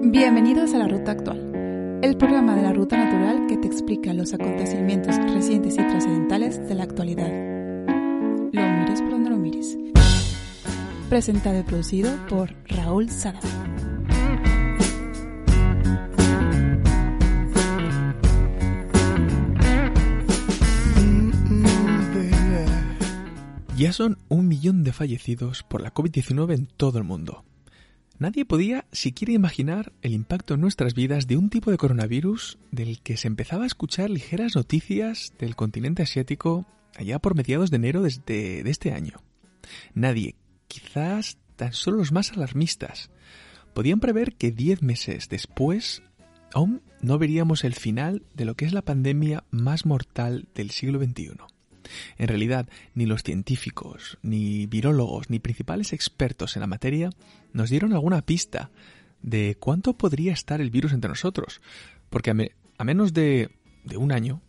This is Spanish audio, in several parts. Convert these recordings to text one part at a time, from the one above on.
Bienvenidos a La Ruta Actual, el programa de la Ruta Natural que te explica los acontecimientos recientes y trascendentales de la actualidad. Lo mires por donde lo mires. Presentado y producido por Raúl Sada. Ya son un millón de fallecidos por la COVID-19 en todo el mundo. Nadie podía siquiera imaginar el impacto en nuestras vidas de un tipo de coronavirus del que se empezaba a escuchar ligeras noticias del continente asiático allá por mediados de enero de, este año. Nadie, quizás tan solo los más alarmistas, podían prever que diez meses después aún no veríamos el final de lo que es la pandemia más mortal del siglo XXI. En realidad, ni los científicos, ni virólogos, ni principales expertos en la materia nos dieron alguna pista de cuánto podría estar el virus entre nosotros, porque a, menos de, un año,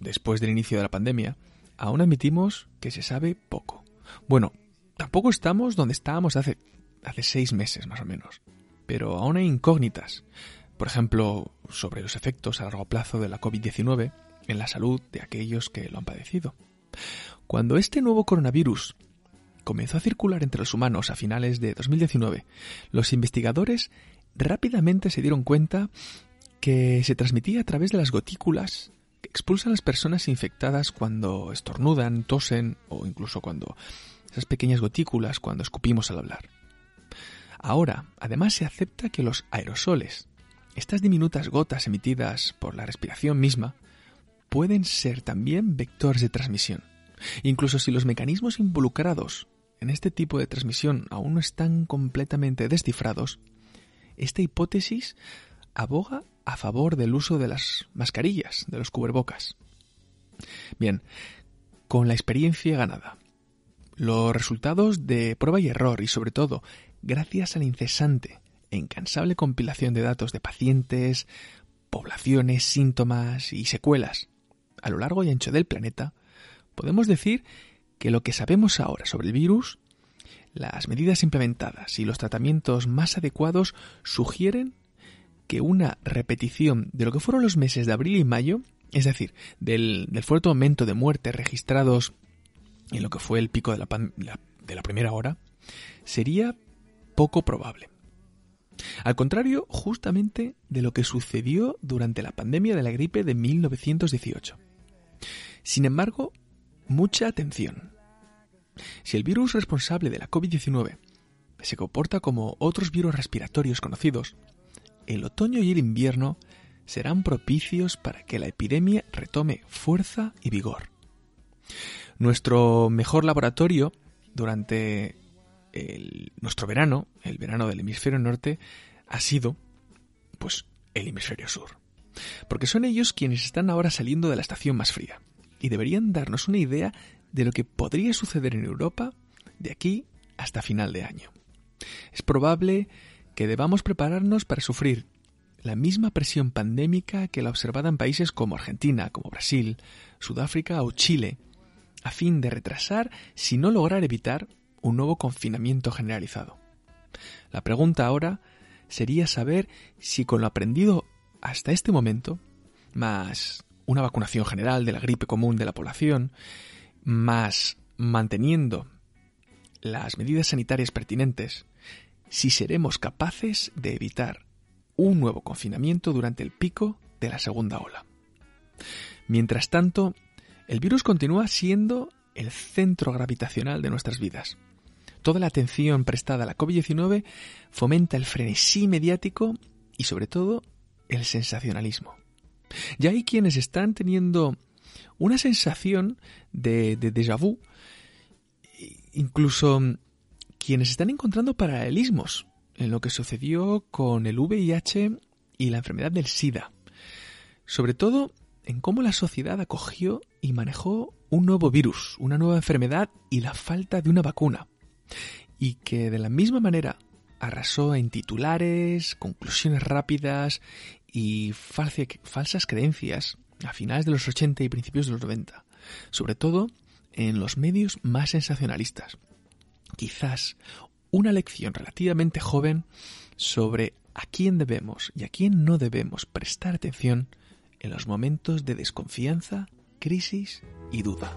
después del inicio de la pandemia, aún admitimos que se sabe poco. Bueno, tampoco estamos donde estábamos hace seis meses más o menos, pero aún hay incógnitas. Por ejemplo, sobre los efectos a largo plazo de la COVID-19 en la salud de aquellos que lo han padecido. Cuando este nuevo coronavirus comenzó a circular entre los humanos a finales de 2019, los investigadores rápidamente se dieron cuenta que se transmitía a través de las gotículas que expulsan las personas infectadas cuando estornudan, tosen o incluso cuando esas pequeñas gotículas cuando escupimos al hablar. Ahora, además se acepta que los aerosoles, estas diminutas gotas emitidas por la respiración misma, pueden ser también vectores de transmisión. Incluso si los mecanismos involucrados en este tipo de transmisión aún no están completamente descifrados, esta hipótesis aboga a favor del uso de las mascarillas, de los cubrebocas. Bien, con la experiencia ganada, los resultados de prueba y error y sobre todo gracias a la incesante e incansable compilación de datos de pacientes, poblaciones, síntomas y secuelas a lo largo y ancho del planeta, podemos decir que lo que sabemos ahora sobre el virus, las medidas implementadas y los tratamientos más adecuados sugieren que una repetición de lo que fueron los meses de abril y mayo, es decir, del, fuerte aumento de muertes registrados en lo que fue el pico de la, de la primera hora, sería poco probable. Al contrario, justamente de lo que sucedió durante la pandemia de la gripe de 1918. Sin embargo, mucha atención. Si el virus responsable de la COVID-19 se comporta como otros virus respiratorios conocidos, el otoño y el invierno serán propicios para que la epidemia retome fuerza y vigor. Nuestro mejor laboratorio durante nuestro verano, el verano del hemisferio norte, ha sido, pues, el hemisferio sur. Porque son ellos quienes están ahora saliendo de la estación más fría y deberían darnos una idea de lo que podría suceder en Europa de aquí hasta final de año. Es probable que debamos prepararnos para sufrir la misma presión pandémica que la observada en países como Argentina, como Brasil, Sudáfrica o Chile, a fin de retrasar, si no lograr evitar, un nuevo confinamiento generalizado. La pregunta ahora sería saber si con lo aprendido hasta este momento, más una vacunación general de la gripe común de la población, más manteniendo las medidas sanitarias pertinentes, si seremos capaces de evitar un nuevo confinamiento durante el pico de la segunda ola. Mientras tanto, el virus continúa siendo el centro gravitacional de nuestras vidas. Toda la atención prestada a la COVID-19 fomenta el frenesí mediático y sobre todo el sensacionalismo. Ya hay quienes están teniendo una sensación de, de déjà vu, incluso quienes están encontrando paralelismos en lo que sucedió con el VIH y la enfermedad del SIDA. Sobre todo en cómo la sociedad acogió y manejó un nuevo virus, una nueva enfermedad y la falta de una vacuna. Y que de la misma manera arrasó en titulares, conclusiones rápidas y falsas creencias a finales de los 80 y principios de los 90, sobre todo en los medios más sensacionalistas. Quizás una lección relativamente joven sobre a quién debemos y a quién no debemos prestar atención en los momentos de desconfianza, crisis y duda.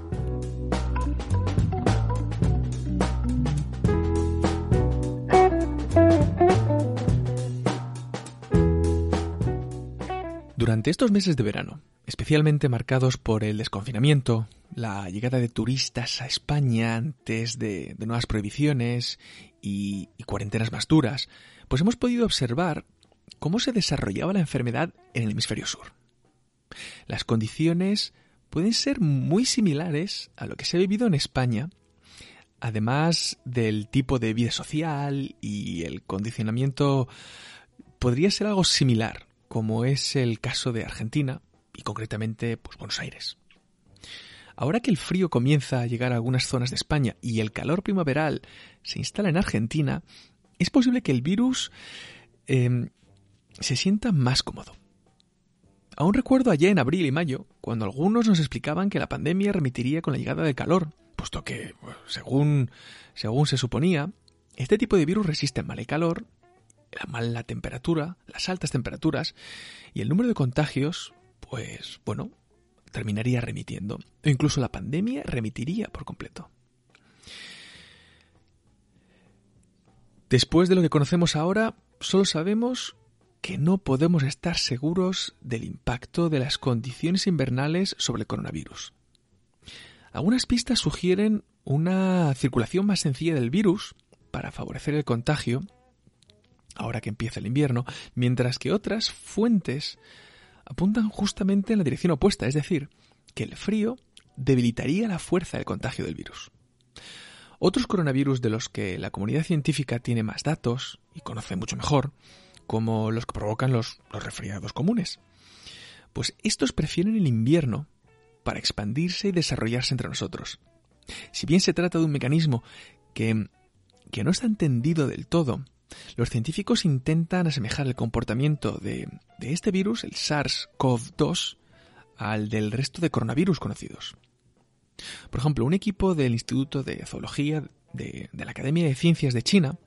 Durante estos meses de verano, especialmente marcados por el desconfinamiento, la llegada de turistas a España antes de, nuevas prohibiciones y, y cuarentenas más duras, pues hemos podido observar cómo se desarrollaba la enfermedad en el hemisferio sur. Las condiciones pueden ser muy similares a lo que se ha vivido en España, además del tipo de vida social y el condicionamiento podría ser algo similar como es el caso de Argentina y concretamente pues, Buenos Aires. Ahora que el frío comienza a llegar a algunas zonas de España y el calor primaveral se instala en Argentina, es posible que el virus em, se sienta más cómodo. Aún recuerdo allá en abril y mayo, cuando algunos nos explicaban que la pandemia remitiría con la llegada del calor, puesto que, según, según se suponía, este tipo de virus resiste mal el calor la mala temperatura, las altas temperaturas y el número de contagios, pues bueno, terminaría remitiendo. O incluso la pandemia remitiría por completo. Después de lo que conocemos ahora, solo sabemos que no podemos estar seguros del impacto de las condiciones invernales sobre el coronavirus. Algunas pistas sugieren una circulación más sencilla del virus para favorecer el contagio ahora que empieza el invierno, mientras que otras fuentes apuntan justamente en la dirección opuesta, es decir, que el frío debilitaría la fuerza del contagio del virus. Otros coronavirus de los que la comunidad científica tiene más datos y conoce mucho mejor, como los que provocan los, resfriados comunes, pues estos prefieren el invierno para expandirse y desarrollarse entre nosotros. Si bien se trata de un mecanismo que, que no está entendido del todo los científicos intentan asemejar el comportamiento de, este virus, el SARS-CoV-2, al del resto de coronavirus conocidos. Por ejemplo, un equipo del Instituto de Zoología de, la Academia de Ciencias de China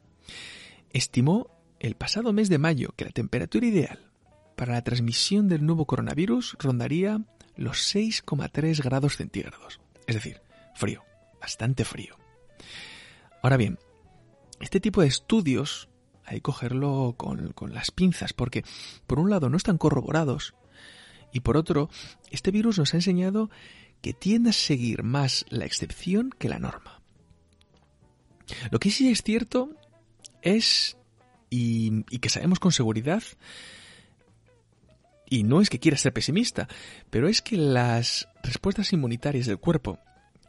estimó el pasado mes de mayo que la temperatura ideal para la transmisión del nuevo coronavirus rondaría los 6,3 grados centígrados. Es decir, frío, bastante frío. Ahora bien, este tipo de estudios hay que cogerlo con, las pinzas, porque por un lado no están corroborados y por otro, este virus nos ha enseñado que tiende a seguir más la excepción que la norma. Lo que sí es cierto es, y, y, que sabemos con seguridad, y no es que quiera ser pesimista, pero es que las respuestas inmunitarias del cuerpo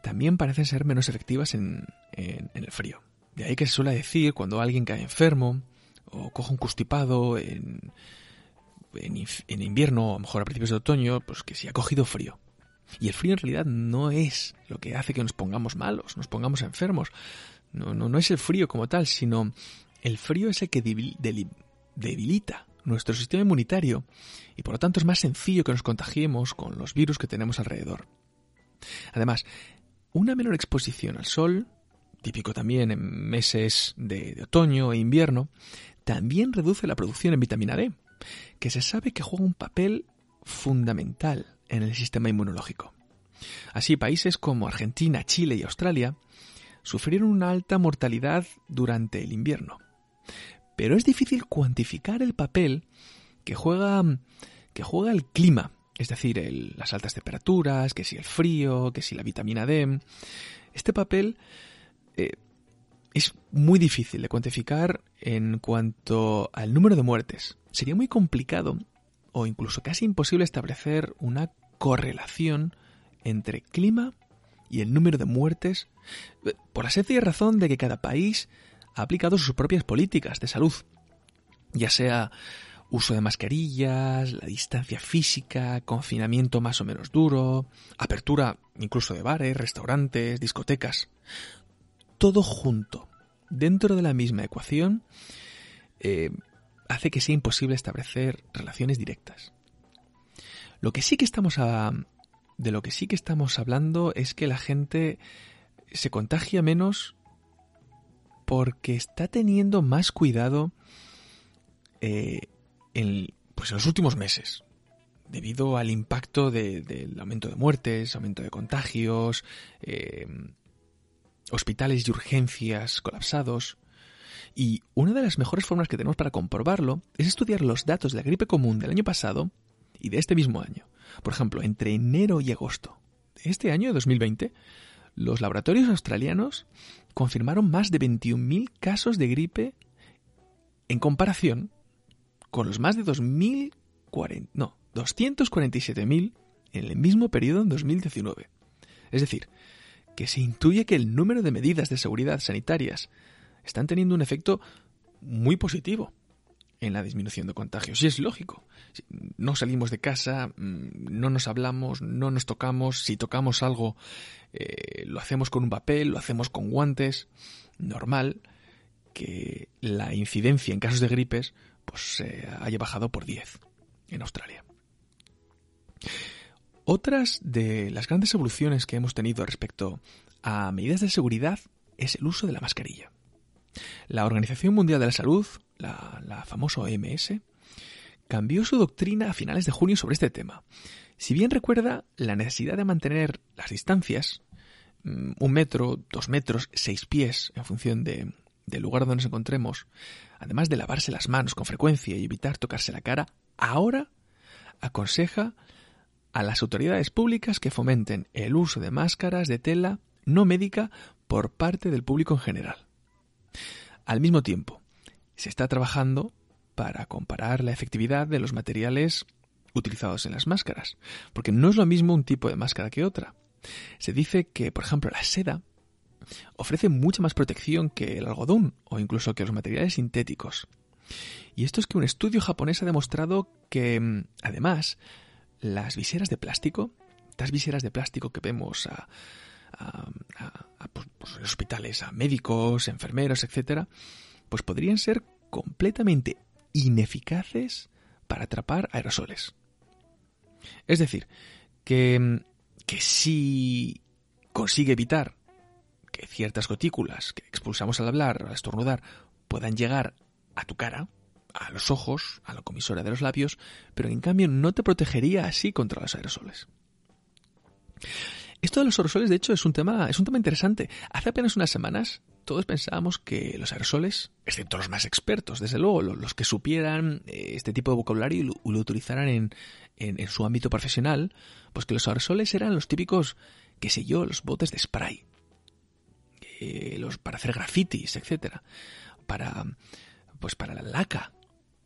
también parecen ser menos efectivas en, en el frío. De ahí que se suele decir cuando alguien cae enfermo o coge un constipado en, en, invierno o a lo mejor a principios de otoño, pues que si ha cogido frío. Y el frío en realidad no es lo que hace que nos pongamos malos, nos pongamos enfermos. No, no, no es el frío como tal, sino el frío es el que debilita nuestro sistema inmunitario y por lo tanto es más sencillo que nos contagiemos con los virus que tenemos alrededor. Además, una menor exposición al sol típico también en meses de, otoño e invierno, también reduce la producción en vitamina D, que se sabe que juega un papel fundamental en el sistema inmunológico. Así, países como Argentina, Chile y Australia sufrieron una alta mortalidad durante el invierno. Pero es difícil cuantificar el papel que juega, que juega el clima, es decir, las altas temperaturas, que si el frío, que si la vitamina D. Este papel eh, es muy difícil de cuantificar en cuanto al número de muertes. Sería muy complicado o incluso casi imposible establecer una correlación entre clima y el número de muertes eh, por la sencilla razón de que cada país ha aplicado sus propias políticas de salud, ya sea uso de mascarillas, la distancia física, confinamiento más o menos duro, apertura incluso de bares, restaurantes, discotecas todo junto, dentro de la misma ecuación, eh, hace que sea imposible establecer relaciones directas. Lo que sí que estamos a, de lo que sí que estamos hablando es que la gente se contagia menos porque está teniendo más cuidado eh, en, pues en los últimos meses, debido al impacto del aumento de muertes, aumento de contagios, eh, hospitales y urgencias colapsados. Y una de las mejores formas que tenemos para comprobarlo es estudiar los datos de la gripe común del año pasado y de este mismo año. Por ejemplo, entre enero y agosto de este año, 2020, los laboratorios australianos confirmaron más de 21.000 casos de gripe en comparación con los más de 2.040, no, 247.000 en el mismo periodo en 2019. Es decir, que se intuye que el número de medidas de seguridad sanitarias están teniendo un efecto muy positivo en la disminución de contagios. Y es lógico. No salimos de casa, mm, no nos hablamos, no nos tocamos. Si tocamos algo, eh, lo hacemos con un papel, lo hacemos con guantes. Normal que la incidencia en casos de gripes pues haya bajado por 10 en Australia. Otras de las grandes evoluciones que hemos tenido respecto a medidas de seguridad es el uso de la mascarilla. La Organización Mundial de la Salud, la, famosa OMS, cambió su doctrina a finales de junio sobre este tema. Si bien recuerda la necesidad de mantener las distancias, mm, un metro, dos metros, seis pies, en función de, del lugar donde nos encontremos, además de lavarse las manos con frecuencia y evitar tocarse la cara, ahora aconseja a las autoridades públicas que fomenten el uso de máscaras de tela no médica por parte del público en general. Al mismo tiempo, se está trabajando para comparar la efectividad de los materiales utilizados en las máscaras, porque no es lo mismo un tipo de máscara que otra. Se dice que, por ejemplo, la seda ofrece mucha más protección que el algodón o incluso que los materiales sintéticos. Y esto es que un estudio japonés ha demostrado que, mm, además, las viseras de plástico, estas viseras de plástico que vemos a, pues, pues, hospitales, a médicos, enfermeros, etcétera, pues podrían ser completamente ineficaces para atrapar aerosoles. Es decir, que, que si consigue evitar que ciertas gotículas que expulsamos al hablar o al estornudar puedan llegar a tu cara, a los ojos, a la comisora de los labios, pero en cambio no te protegería así contra los aerosoles. Esto de los aerosoles, de hecho, es un tema, es un tema interesante. Hace apenas unas semanas todos pensábamos que los aerosoles, excepto los más expertos, desde luego, los que supieran eh, este tipo de vocabulario y lo, utilizaran en, en, su ámbito profesional, pues que los aerosoles eran los típicos, qué sé yo, los botes de spray, eh, los para hacer grafitis, etcétera, para pues para la laca,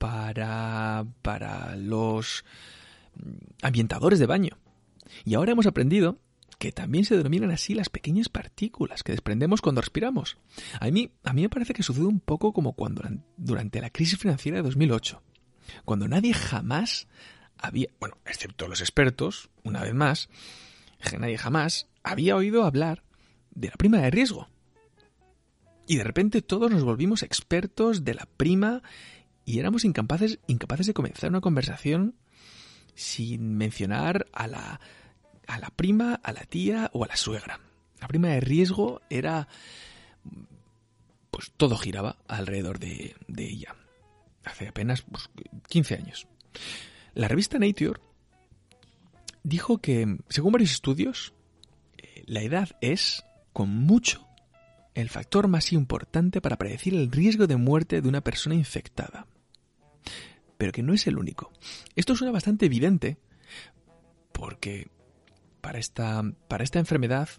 para para los ambientadores de baño. Y ahora hemos aprendido que también se denominan así las pequeñas partículas que desprendemos cuando respiramos. A mí, a mí me parece que sucede un poco como cuando durante la crisis financiera de 2008, cuando nadie jamás había, bueno, excepto los expertos, una vez más, nadie jamás había oído hablar de la prima de riesgo. Y de repente todos nos volvimos expertos de la prima y éramos incapaces, incapaces de comenzar una conversación sin mencionar a la a la prima, a la tía o a la suegra. La prima de riesgo era... pues todo giraba alrededor de, ella. Hace apenas 15 pues, años. La revista Nature dijo que, según varios estudios, eh, la edad es, con mucho, el factor más importante para predecir el riesgo de muerte de una persona infectada. Pero que no es el único. Esto suena bastante evidente porque para esta, para esta enfermedad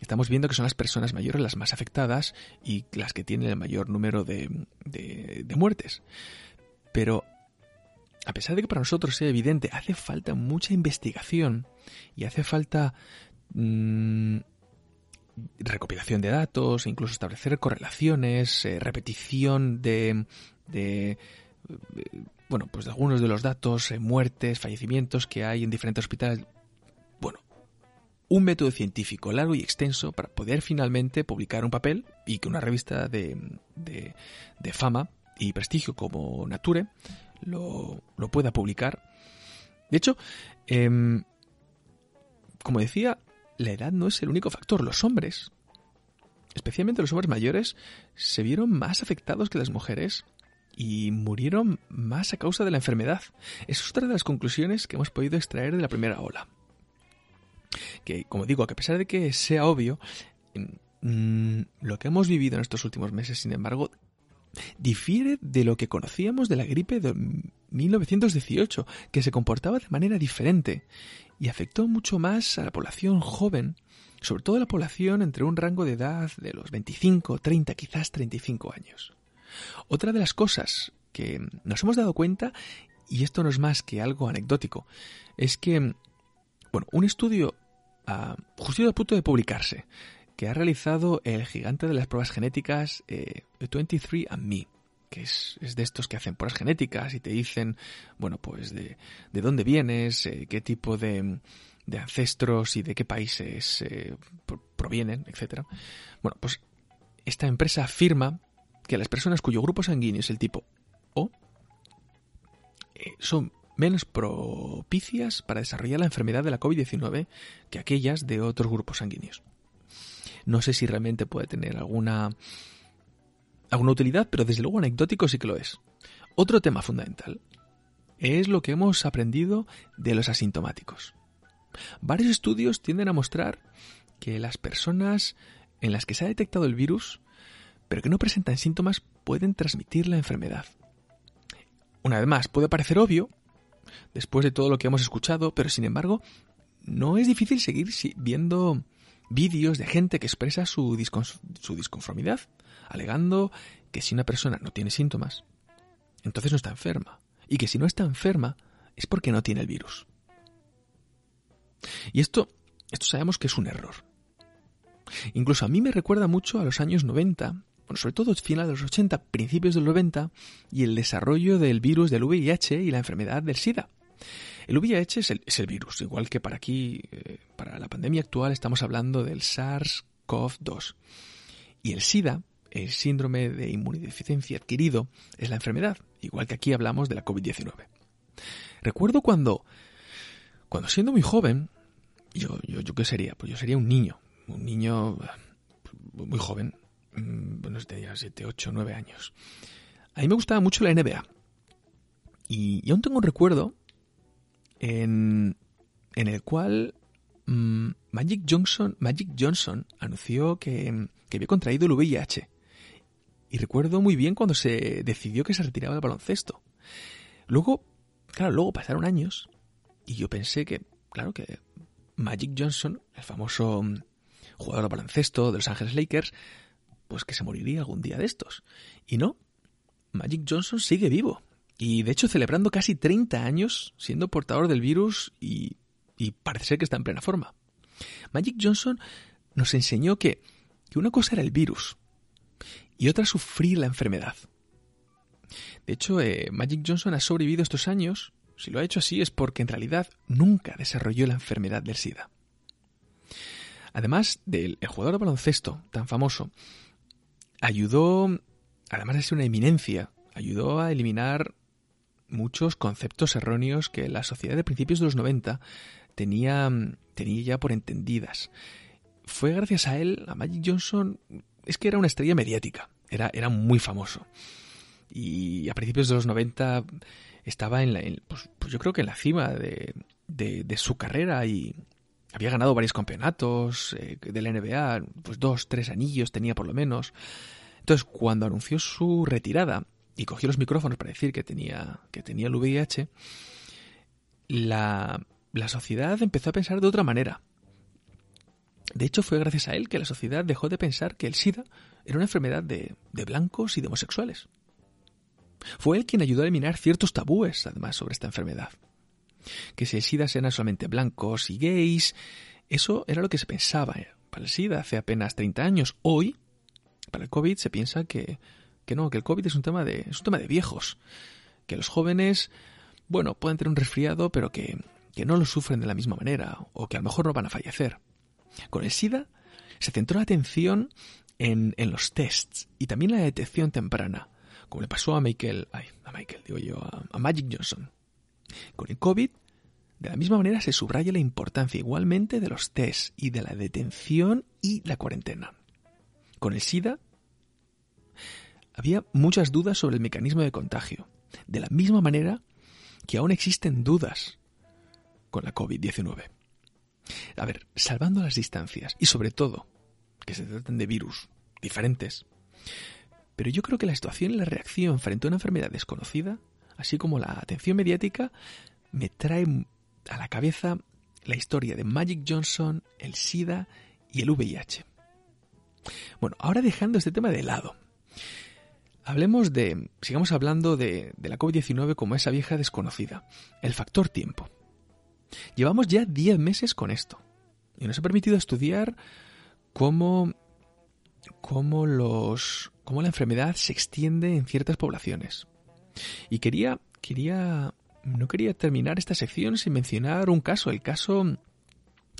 estamos viendo que son las personas mayores las más afectadas y las que tienen el mayor número de, de, muertes. Pero a pesar de que para nosotros sea evidente, hace falta mucha investigación y hace falta mm, recopilación de datos, e incluso establecer correlaciones, eh, repetición de, de, bueno, pues de algunos de los datos, eh, muertes, fallecimientos que hay en diferentes hospitales un método científico largo y extenso para poder finalmente publicar un papel y que una revista de, de, fama y prestigio como Nature lo, lo pueda publicar. De hecho, em, como decía, la edad no es el único factor. Los hombres, especialmente los hombres mayores, se vieron más afectados que las mujeres y murieron más a causa de la enfermedad. Es otra de las conclusiones que hemos podido extraer de la primera ola. Que, como digo, que a pesar de que sea obvio, mm, lo que hemos vivido en estos últimos meses, sin embargo, difiere de lo que conocíamos de la gripe de 1918, que se comportaba de manera diferente y afectó mucho más a la población joven, sobre todo a la población entre un rango de edad de los 25, 30, quizás 35 años. Otra de las cosas que nos hemos dado cuenta, y esto no es más que algo anecdótico, es que, bueno, un estudio uh, justo a punto de publicarse, que ha realizado el gigante de las pruebas genéticas 23andMe, eh, que es, de estos que hacen pruebas genéticas y te dicen, bueno, pues de, dónde vienes, eh, qué tipo de, ancestros y de qué países eh, provienen, etc. Bueno, pues esta empresa afirma que las personas cuyo grupo sanguíneo es el tipo O son menos propicias para desarrollar la enfermedad de la COVID-19 que aquellas de otros grupos sanguíneos. No sé si realmente puede tener alguna, alguna utilidad, pero desde luego anecdótico sí que lo es. Otro tema fundamental es lo que hemos aprendido de los asintomáticos. Varios estudios tienden a mostrar que las personas en las que se ha detectado el virus, pero que no presentan síntomas, pueden transmitir la enfermedad. Una vez más, puede parecer obvio, después de todo lo que hemos escuchado, pero sin embargo, no es difícil seguir viendo vídeos de gente que expresa su, su disconformidad, alegando que si una persona no tiene síntomas, entonces no está enferma. Y que si no está enferma es porque no tiene el virus. Y esto, esto sabemos que es un error. Incluso a mí me recuerda mucho a los años 90, bueno, sobre todo final de los 80, principios del 90, y el desarrollo del virus del VIH y la enfermedad del SIDA. El VIH es el, virus, igual que para aquí, eh, para la pandemia actual, estamos hablando del SARS-CoV-2. Y el SIDA, el síndrome de inmunodeficiencia adquirido, es la enfermedad, igual que aquí hablamos de la COVID-19. Recuerdo cuando, cuando siendo muy joven, yo, yo, yo qué sería, pues yo sería un niño, un niño muy joven, bueno, tenía 7, 8, 9 años. A mí me gustaba mucho la NBA. Y, y aún tengo un recuerdo en, el cual mm, Magic, Johnson, Magic Johnson anunció que, había contraído el VIH. Y recuerdo muy bien cuando se decidió que se retiraba del baloncesto. Luego, claro, luego pasaron años y yo pensé que, claro, que Magic Johnson, el famoso mm, jugador de baloncesto de Los Ángeles Lakers, pues que se moriría algún día de estos. Y no, Magic Johnson sigue vivo. Y de hecho celebrando casi 30 años siendo portador del virus y, parece ser que está en plena forma. Magic Johnson nos enseñó que, que una cosa era el virus y otra sufrir la enfermedad. De hecho, eh, Magic Johnson ha sobrevivido estos años. Si lo ha hecho así es porque en realidad nunca desarrolló la enfermedad del SIDA. Además del jugador de baloncesto tan famoso, ayudó, además de ser una eminencia, ayudó a eliminar muchos conceptos erróneos que la sociedad de principios de los 90 tenía, tenía ya por entendidas. Fue gracias a él, a Magic Johnson, es que era una estrella mediática, era, era muy famoso. Y a principios de los 90 estaba en la, pues, pues, yo creo que en la cima de, de, su carrera y había ganado varios campeonatos eh, de la NBA, pues dos, tres anillos tenía por lo menos. Entonces, cuando anunció su retirada, y cogió los micrófonos para decir que tenía, que tenía el VIH, la, sociedad empezó a pensar de otra manera. De hecho, fue gracias a él que la sociedad dejó de pensar que el SIDA era una enfermedad de, de blancos y de homosexuales. Fue él quien ayudó a eliminar ciertos tabúes, además, sobre esta enfermedad. Que si el SIDA eran solamente blancos y gays, eso era lo que se pensaba para el SIDA hace apenas 30 años. Hoy, para el COVID, se piensa que que no, que el COVID es un tema de, es un tema de viejos, que los jóvenes, bueno, pueden tener un resfriado, pero que, que no lo sufren de la misma manera, o que a lo mejor no van a fallecer. Con el SIDA se centró la atención en, en los tests y también la detección temprana, como le pasó a Michael, ay, a Michael, digo yo, a Magic Johnson. Con el COVID, de la misma manera se subraya la importancia igualmente de los tests y de la detención y la cuarentena. Con el SIDA había muchas dudas sobre el mecanismo de contagio, de la misma manera que aún existen dudas con la COVID-19. A ver, salvando las distancias y sobre todo que se traten de virus diferentes, pero yo creo que la situación y la reacción frente a una enfermedad desconocida, así como la atención mediática, me trae a la cabeza la historia de Magic Johnson, el SIDA y el VIH. Bueno, ahora dejando este tema de lado, hablemos de, sigamos hablando de, la COVID-19 como esa vieja desconocida, el factor tiempo. Llevamos ya 10 meses con esto y nos ha permitido estudiar cómo, cómo la enfermedad se extiende en ciertas poblaciones. Y quería, quería, no quería terminar esta sección sin mencionar un caso, el caso,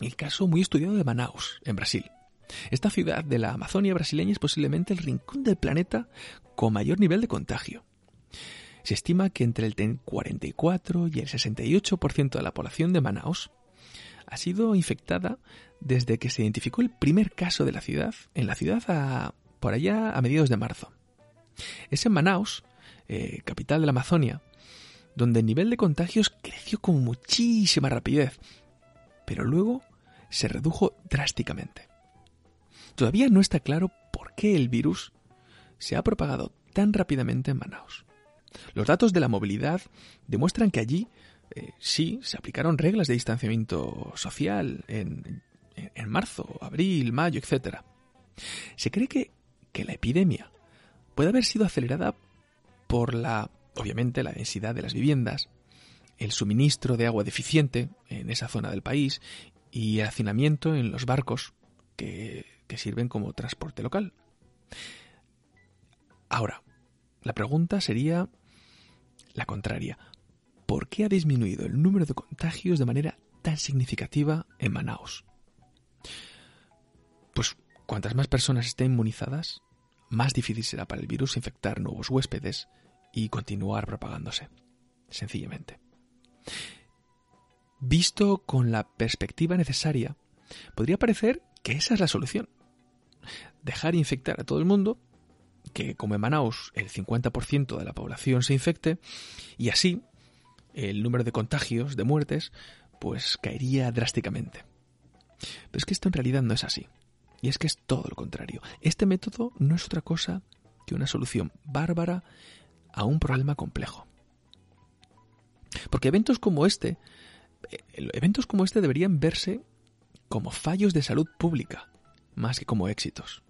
el caso muy estudiado de Manaus, en Brasil. Esta ciudad de la Amazonia brasileña es posiblemente el rincón del planeta con mayor nivel de contagio. Se estima que entre el 44 y el 68% de la población de Manaus ha sido infectada desde que se identificó el primer caso de la ciudad, en la ciudad por allá a mediados de marzo. Es en Manaus, eh, capital de la Amazonia, donde el nivel de contagios creció con muchísima rapidez, pero luego se redujo drásticamente. Todavía no está claro por qué el virus se ha propagado tan rápidamente en Manaus. Los datos de la movilidad demuestran que allí eh, sí se aplicaron reglas de distanciamiento social en, en, marzo, abril, mayo, etc. Se cree que, que la epidemia puede haber sido acelerada por la, obviamente, la densidad de las viviendas, el suministro de agua deficiente en esa zona del país y el hacinamiento en los barcos que, que sirven como transporte local. Ahora, la pregunta sería la contraria. ¿Por qué ha disminuido el número de contagios de manera tan significativa en Manaus? Pues cuantas más personas estén inmunizadas, más difícil será para el virus infectar nuevos huéspedes y continuar propagándose. Sencillamente. Visto con la perspectiva necesaria, podría parecer que esa es la solución. Dejar infectar a todo el mundo que como en Manaus el 50% de la población se infecte y así el número de contagios, de muertes, pues caería drásticamente. Pero es que esto en realidad no es así. Y es que es todo lo contrario. Este método no es otra cosa que una solución bárbara a un problema complejo. Porque eventos como este, eh, eventos como este deberían verse como fallos de salud pública, más que como éxitos.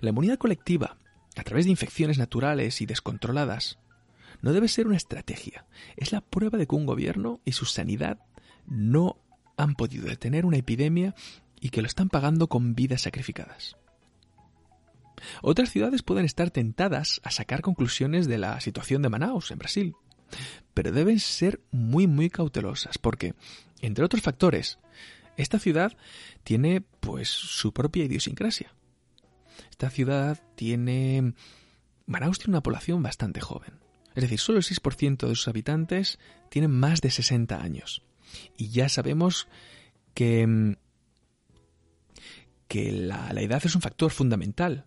La inmunidad colectiva, a través de infecciones naturales y descontroladas, no debe ser una estrategia, es la prueba de que un gobierno y su sanidad no han podido detener una epidemia y que lo están pagando con vidas sacrificadas. Otras ciudades pueden estar tentadas a sacar conclusiones de la situación de Manaus, en Brasil, pero deben ser muy muy cautelosas porque, entre otros factores, esta ciudad tiene pues su propia idiosincrasia. Esta ciudad tiene... Manaus tiene una población bastante joven. Es decir, solo el 6% de sus habitantes tienen más de 60 años. Y ya sabemos que, que la, edad es un factor fundamental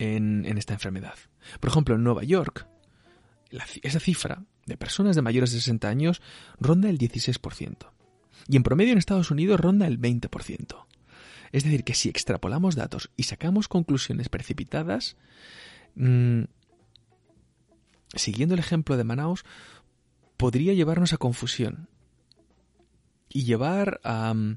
en, esta enfermedad. Por ejemplo, en Nueva York, esa cifra de personas de mayores de 60 años ronda el 16%. Y en promedio en Estados Unidos ronda el 20%. Es decir, que si extrapolamos datos y sacamos conclusiones precipitadas, mm, siguiendo el ejemplo de Manaus, podría llevarnos a confusión y llevar a, mm,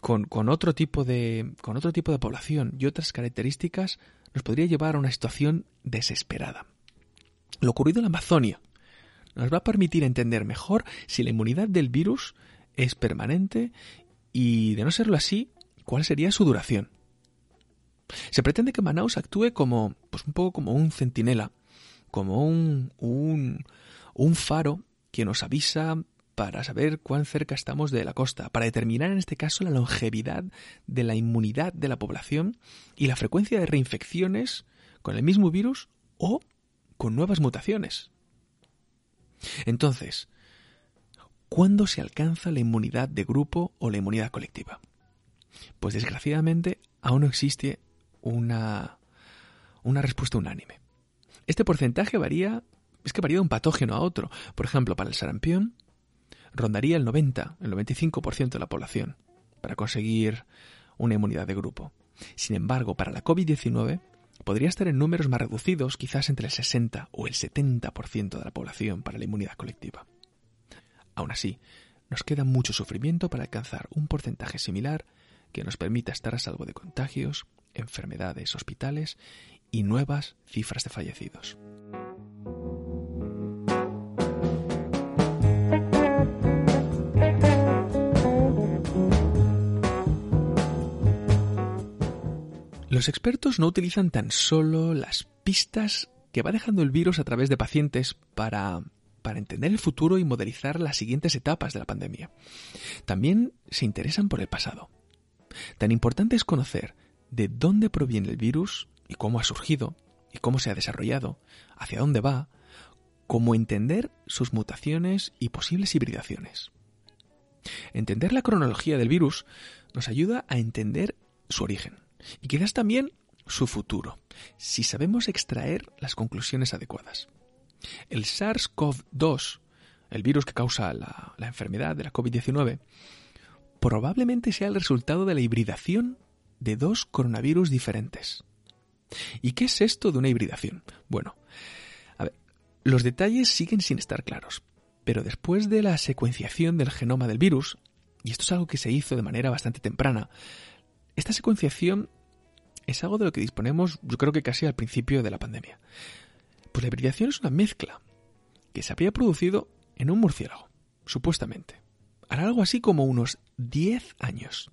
con, otro tipo de, con otro tipo de población y otras características, nos podría llevar a una situación desesperada. Lo ocurrido en la Amazonia nos va a permitir entender mejor si la inmunidad del virus es permanente y, de no serlo así, cuál sería su duración. Se pretende que Manaus actúe como, pues un poco como un centinela, como un, un, un faro que nos avisa para saber cuán cerca estamos de la costa, para determinar en este caso la longevidad de la inmunidad de la población y la frecuencia de reinfecciones con el mismo virus o con nuevas mutaciones. Entonces, ¿cuándo se alcanza la inmunidad de grupo o la inmunidad colectiva? Pues desgraciadamente aún no existe una, una respuesta unánime. Este porcentaje varía, es que varía de un patógeno a otro. Por ejemplo, para el sarampión rondaría el 90, el 95% de la población para conseguir una inmunidad de grupo. Sin embargo, para la COVID-19 podría estar en números más reducidos, quizás entre el 60 o el 70% de la población para la inmunidad colectiva. Aún así, nos queda mucho sufrimiento para alcanzar un porcentaje similar que nos permita estar a salvo de contagios, enfermedades, hospitales y nuevas cifras de fallecidos. Los expertos no utilizan tan solo las pistas que va dejando el virus a través de pacientes para, para entender el futuro y modelizar las siguientes etapas de la pandemia. También se interesan por el pasado. Tan importante es conocer de dónde proviene el virus y cómo ha surgido y cómo se ha desarrollado, hacia dónde va, como entender sus mutaciones y posibles hibridaciones. Entender la cronología del virus nos ayuda a entender su origen y quizás también su futuro, si sabemos extraer las conclusiones adecuadas. El SARS-CoV-2, el virus que causa la, la enfermedad de la COVID-19, probablemente sea el resultado de la hibridación de dos coronavirus diferentes. ¿Y qué es esto de una hibridación? Bueno, a ver, los detalles siguen sin estar claros, pero después de la secuenciación del genoma del virus, y esto es algo que se hizo de manera bastante temprana, esta secuenciación es algo de lo que disponemos yo creo que casi al principio de la pandemia. Pues la hibridación es una mezcla que se habría producido en un murciélago, supuestamente. Hará algo así como unos 10 años.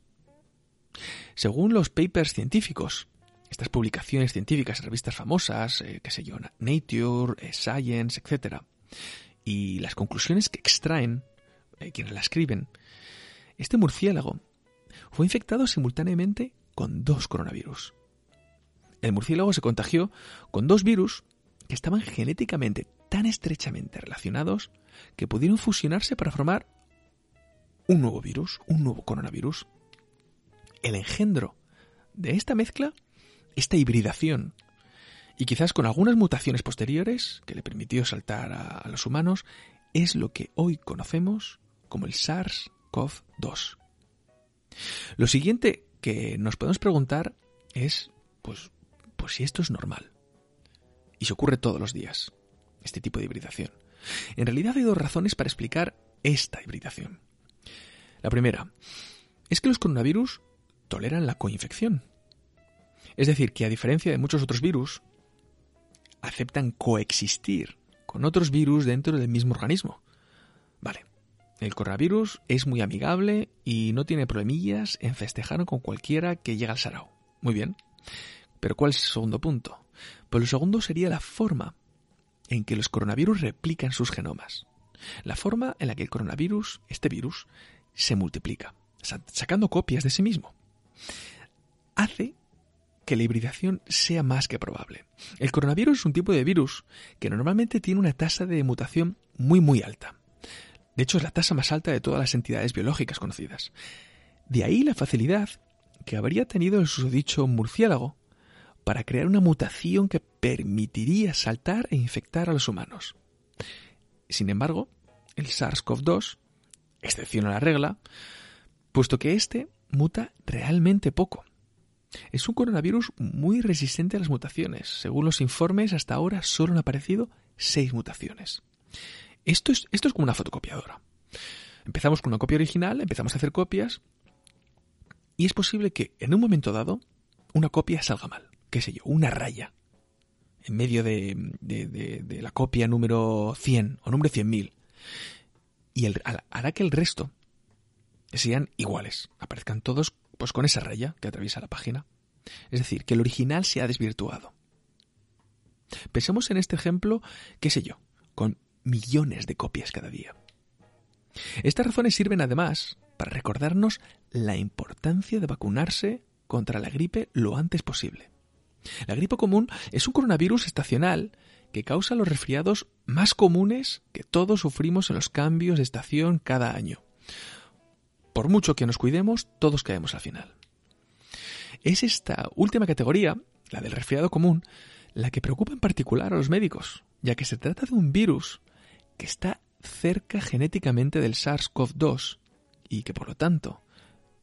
Según los papers científicos, estas publicaciones científicas en revistas famosas, eh, qué sé yo, Nature, eh, Science, etc., y las conclusiones que extraen eh, quienes la escriben, este murciélago fue infectado simultáneamente con dos coronavirus. El murciélago se contagió con dos virus que estaban genéticamente tan estrechamente relacionados que pudieron fusionarse para formar un nuevo virus, un nuevo coronavirus. El engendro de esta mezcla, esta hibridación, y quizás con algunas mutaciones posteriores que le permitió saltar a, los humanos, es lo que hoy conocemos como el SARS-CoV-2. Lo siguiente que nos podemos preguntar es, pues, pues si esto es normal. Y se ocurre todos los días, este tipo de hibridación. En realidad hay dos razones para explicar esta hibridación. La primera es que los coronavirus toleran la coinfección. Es decir, que a diferencia de muchos otros virus, aceptan coexistir con otros virus dentro del mismo organismo. Vale, el coronavirus es muy amigable y no tiene problemillas en festejar con cualquiera que llega al sarao. Muy bien. Pero ¿cuál es el segundo punto? Pues lo segundo sería la forma en que los coronavirus replican sus genomas. La forma en la que el coronavirus, este virus, se multiplica, sacando copias de sí mismo. Hace que la hibridación sea más que probable. El coronavirus es un tipo de virus que normalmente tiene una tasa de mutación muy muy alta. De hecho, es la tasa más alta de todas las entidades biológicas conocidas. De ahí la facilidad que habría tenido el susodicho murciélago para crear una mutación que permitiría saltar e infectar a los humanos. Sin embargo, el SARS-CoV-2 excepción a la regla, puesto que este muta realmente poco. Es un coronavirus muy resistente a las mutaciones. Según los informes, hasta ahora solo han aparecido seis mutaciones. Esto es, esto es como una fotocopiadora. Empezamos con una copia original, empezamos a hacer copias, y es posible que en un momento dado una copia salga mal. ¿Qué sé yo? Una raya. En medio de, la copia número 100 o número 100.000 y hará que el resto sean iguales, aparezcan todos pues con esa raya que atraviesa la página. Es decir, que el original se ha desvirtuado. Pensemos en este ejemplo, qué sé yo, con millones de copias cada día. Estas razones sirven además para recordarnos la importancia de vacunarse contra la gripe lo antes posible. La gripe común es un coronavirus estacional que causa los resfriados más comunes que todos sufrimos en los cambios de estación cada año. Por mucho que nos cuidemos, todos caemos al final. Es esta última categoría, la del resfriado común, la que preocupa en particular a los médicos, ya que se trata de un virus que está cerca genéticamente del SARS-CoV-2 y que por lo tanto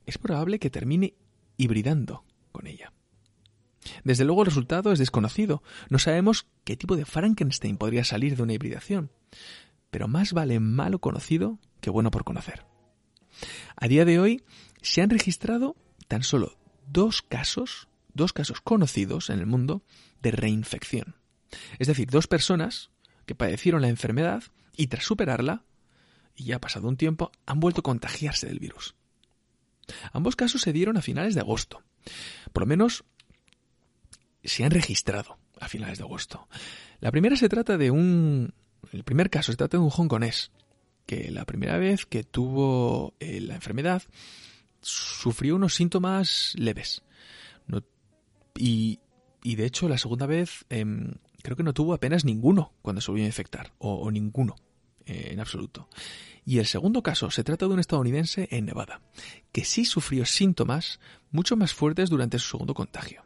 es probable que termine hibridando con ella. Desde luego el resultado es desconocido. No sabemos qué tipo de Frankenstein podría salir de una hibridación. Pero más vale malo conocido que bueno por conocer. A día de hoy se han registrado tan solo dos casos, dos casos conocidos en el mundo de reinfección. Es decir, dos personas que padecieron la enfermedad y tras superarla, y ya ha pasado un tiempo, han vuelto a contagiarse del virus. Ambos casos se dieron a finales de agosto. Por lo menos se han registrado a finales de agosto. La primera se trata de un... El primer caso se trata de un hongkonés que la primera vez que tuvo eh, la enfermedad sufrió unos síntomas leves. y, y, de hecho la segunda vez em, creo que no tuvo apenas ninguno cuando se volvió a infectar, o, ninguno eh, en absoluto. Y el segundo caso se trata de un estadounidense en Nevada, que sí sufrió síntomas mucho más fuertes durante su segundo contagio.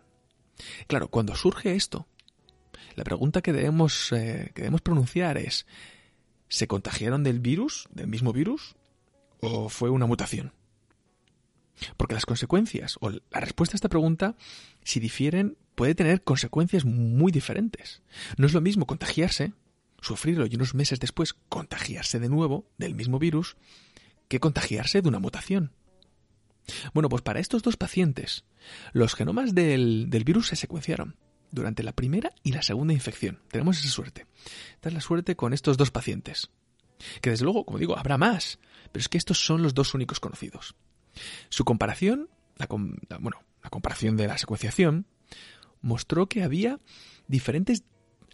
Claro, cuando surge esto, la pregunta que debemos, eh, que debemos pronunciar es, ¿se contagiaron del virus, del mismo virus, o fue una mutación? Porque las consecuencias, o la respuesta a esta pregunta, si difieren, puede tener consecuencias muy diferentes. No es lo mismo contagiarse, sufrirlo y unos meses después contagiarse de nuevo del mismo virus, que contagiarse de una mutación. Bueno, pues para estos dos pacientes, los genomas del, virus se secuenciaron durante la primera y la segunda infección. Tenemos esa suerte. Esta es la suerte con estos dos pacientes. Que desde luego, como digo, habrá más, pero es que estos son los dos únicos conocidos. Su comparación, la, bueno, la comparación de la secuenciación, mostró que había diferentes,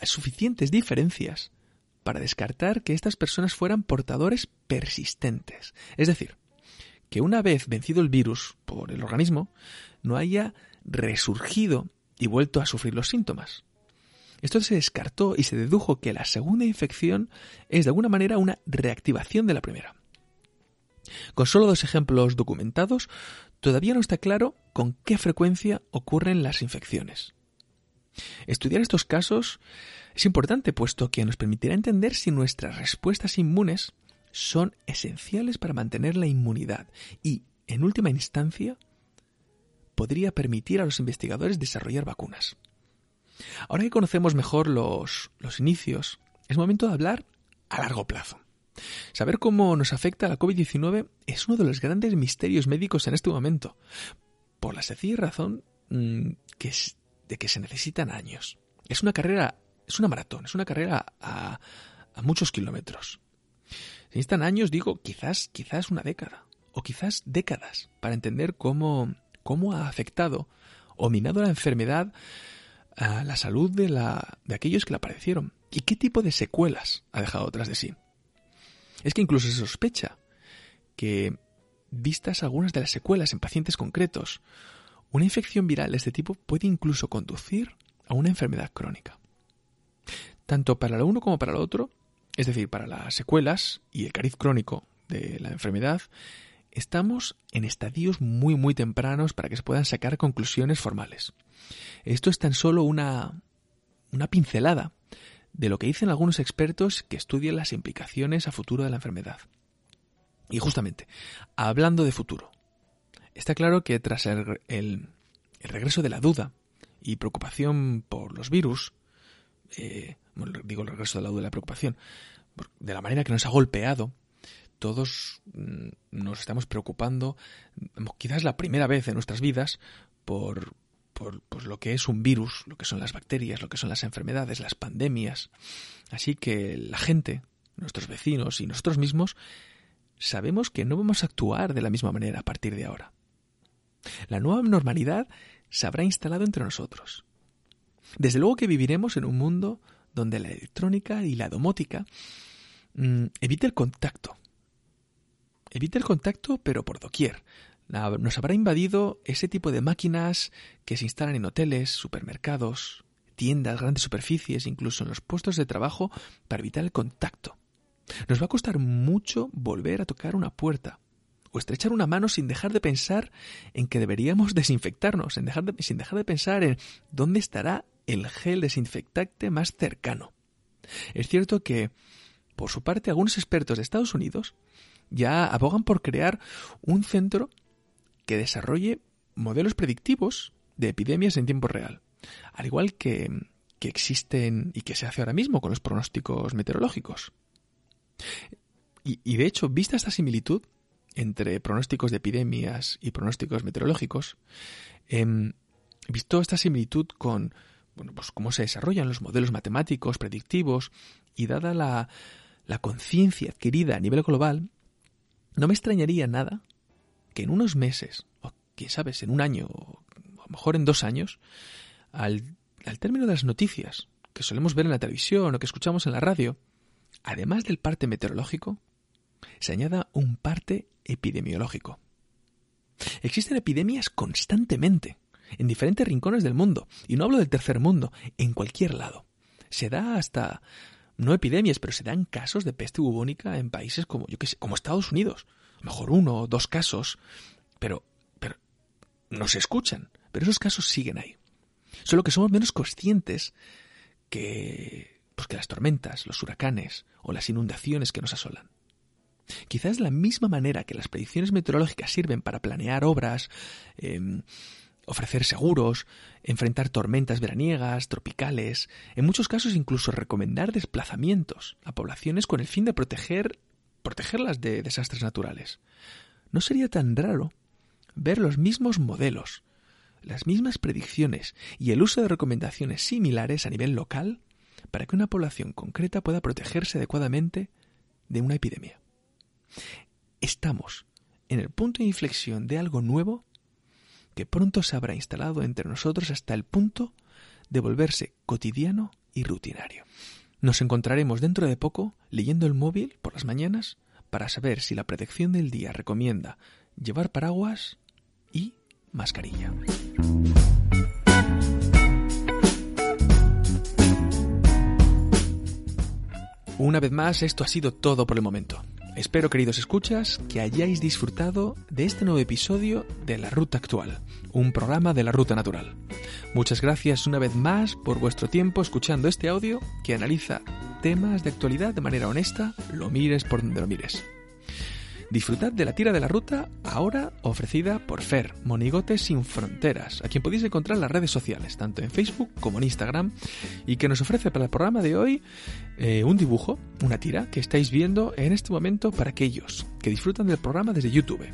suficientes diferencias para descartar que estas personas fueran portadores persistentes. Es decir, que una vez vencido el virus por el organismo, no haya resurgido y vuelto a sufrir los síntomas. Esto se descartó y se dedujo que la segunda infección es de alguna manera una reactivación de la primera. Con solo dos ejemplos documentados, todavía no está claro con qué frecuencia ocurren las infecciones. Estudiar estos casos es importante puesto que nos permitirá entender si nuestras respuestas inmunes son esenciales para mantener la inmunidad y, en última instancia, podría permitir a los investigadores desarrollar vacunas. Ahora que conocemos mejor los, los inicios, es momento de hablar a largo plazo. Saber cómo nos afecta la COVID-19 es uno de los grandes misterios médicos en este momento, por la sencilla razón mm, que de que se necesitan años. Es una carrera, es una maratón, es una carrera a muchos kilómetros. Se necesitan años, digo, quizás, quizás una década, o quizás décadas, para entender cómo, cómo ha afectado o minado la enfermedad a la salud de, la, de aquellos que la padecieron y qué tipo de secuelas ha dejado tras de sí. Es que incluso se sospecha que, vistas algunas de las secuelas en pacientes concretos, una infección viral de este tipo puede incluso conducir a una enfermedad crónica. Tanto para lo uno como para lo otro, es decir, para las secuelas y el cariz crónico de la enfermedad, estamos en estadios muy muy tempranos para que se puedan sacar conclusiones formales. Esto es tan solo una, una pincelada de lo que dicen algunos expertos que estudian las implicaciones a futuro de la enfermedad. Y justamente, hablando de futuro, está claro que tras el, el, regreso de la duda y preocupación por los virus, eh, digo el regreso de la duda y la preocupación, de la manera que nos ha golpeado, todos mm, nos estamos preocupando, mm, quizás la primera vez en nuestras vidas, por, por pues, lo que es un virus, lo que son las bacterias, lo que son las enfermedades, las pandemias. Así que la gente, nuestros vecinos y nosotros mismos, sabemos que no vamos a actuar de la misma manera a partir de ahora. La nueva normalidad se habrá instalado entre nosotros. Desde luego que viviremos en un mundo donde la electrónica y la domótica mm, evita el contacto. Evita el contacto, pero por doquier. nos habrá invadido ese tipo de máquinas que se instalan en hoteles, supermercados, tiendas, grandes superficies, incluso en los puestos de trabajo, para evitar el contacto. Nos va a costar mucho volver a tocar una puerta o estrechar una mano sin dejar de pensar en que deberíamos desinfectarnos, sin dejar de pensar en dónde estará el gel desinfectante más cercano. Es cierto que, por su parte, algunos expertos de Estados Unidos ya abogan por crear un centro que desarrolle modelos predictivos de epidemias en tiempo real, al igual que, que existen y que se hace ahora mismo con los pronósticos meteorológicos. Y, de hecho, vista esta similitud entre pronósticos de epidemias y pronósticos meteorológicos, eh, visto esta similitud con bueno, pues cómo se desarrollan los modelos matemáticos predictivos y dada la, la conciencia adquirida a nivel global, no me extrañaría nada que en unos meses, o quién sabe, en un año, o a lo mejor en dos años, al, al término de las noticias que solemos ver en la televisión o que escuchamos en la radio, además del parte meteorológico, se añada un parte epidemiológico. Existen epidemias constantemente en diferentes rincones del mundo, y no hablo del tercer mundo, en cualquier lado. Se da hasta no epidemias, pero se dan casos de peste bubónica en países como yo que sé, como Estados Unidos. mejor uno o dos casos, pero pero no se escuchan, pero esos casos siguen ahí. Solo que somos menos conscientes que pues que las tormentas, los huracanes o las inundaciones que nos asolan. Quizás de la misma manera que las predicciones meteorológicas sirven para planear obras, eh, ofrecer seguros, enfrentar tormentas veraniegas, tropicales, en muchos casos incluso recomendar desplazamientos a poblaciones con el fin de proteger protegerlas de desastres naturales. No sería tan raro ver los mismos modelos, las mismas predicciones y el uso de recomendaciones similares a nivel local para que una población concreta pueda protegerse adecuadamente de una epidemia. Estamos en el punto de inflexión de algo nuevo que pronto se habrá instalado entre nosotros hasta el punto de volverse cotidiano y rutinario. Nos encontraremos dentro de poco leyendo el móvil por las mañanas para saber si la predicción del día recomienda llevar paraguas y mascarilla. Una vez más, esto ha sido todo por el momento. Espero, queridos escuchas, que hayáis disfrutado de este nuevo episodio de La Ruta Actual, un programa de la Ruta Natural. Muchas gracias una vez más por vuestro tiempo escuchando este audio que analiza temas de actualidad de manera honesta, lo mires por donde lo mires. Disfrutad de la tira de la ruta, ahora ofrecida por Fer, Monigotes sin Fronteras, a quien podéis encontrar en las redes sociales, tanto en Facebook como en Instagram, y que nos ofrece para el programa de hoy eh, un dibujo, una tira, que estáis viendo en este momento para aquellos que disfrutan del programa desde YouTube.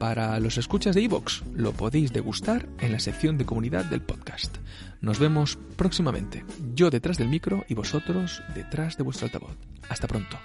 Para los escuchas de iVoox, lo podéis degustar en la sección de comunidad del podcast. Nos vemos próximamente, yo detrás del micro y vosotros detrás de vuestro altavoz. Hasta pronto.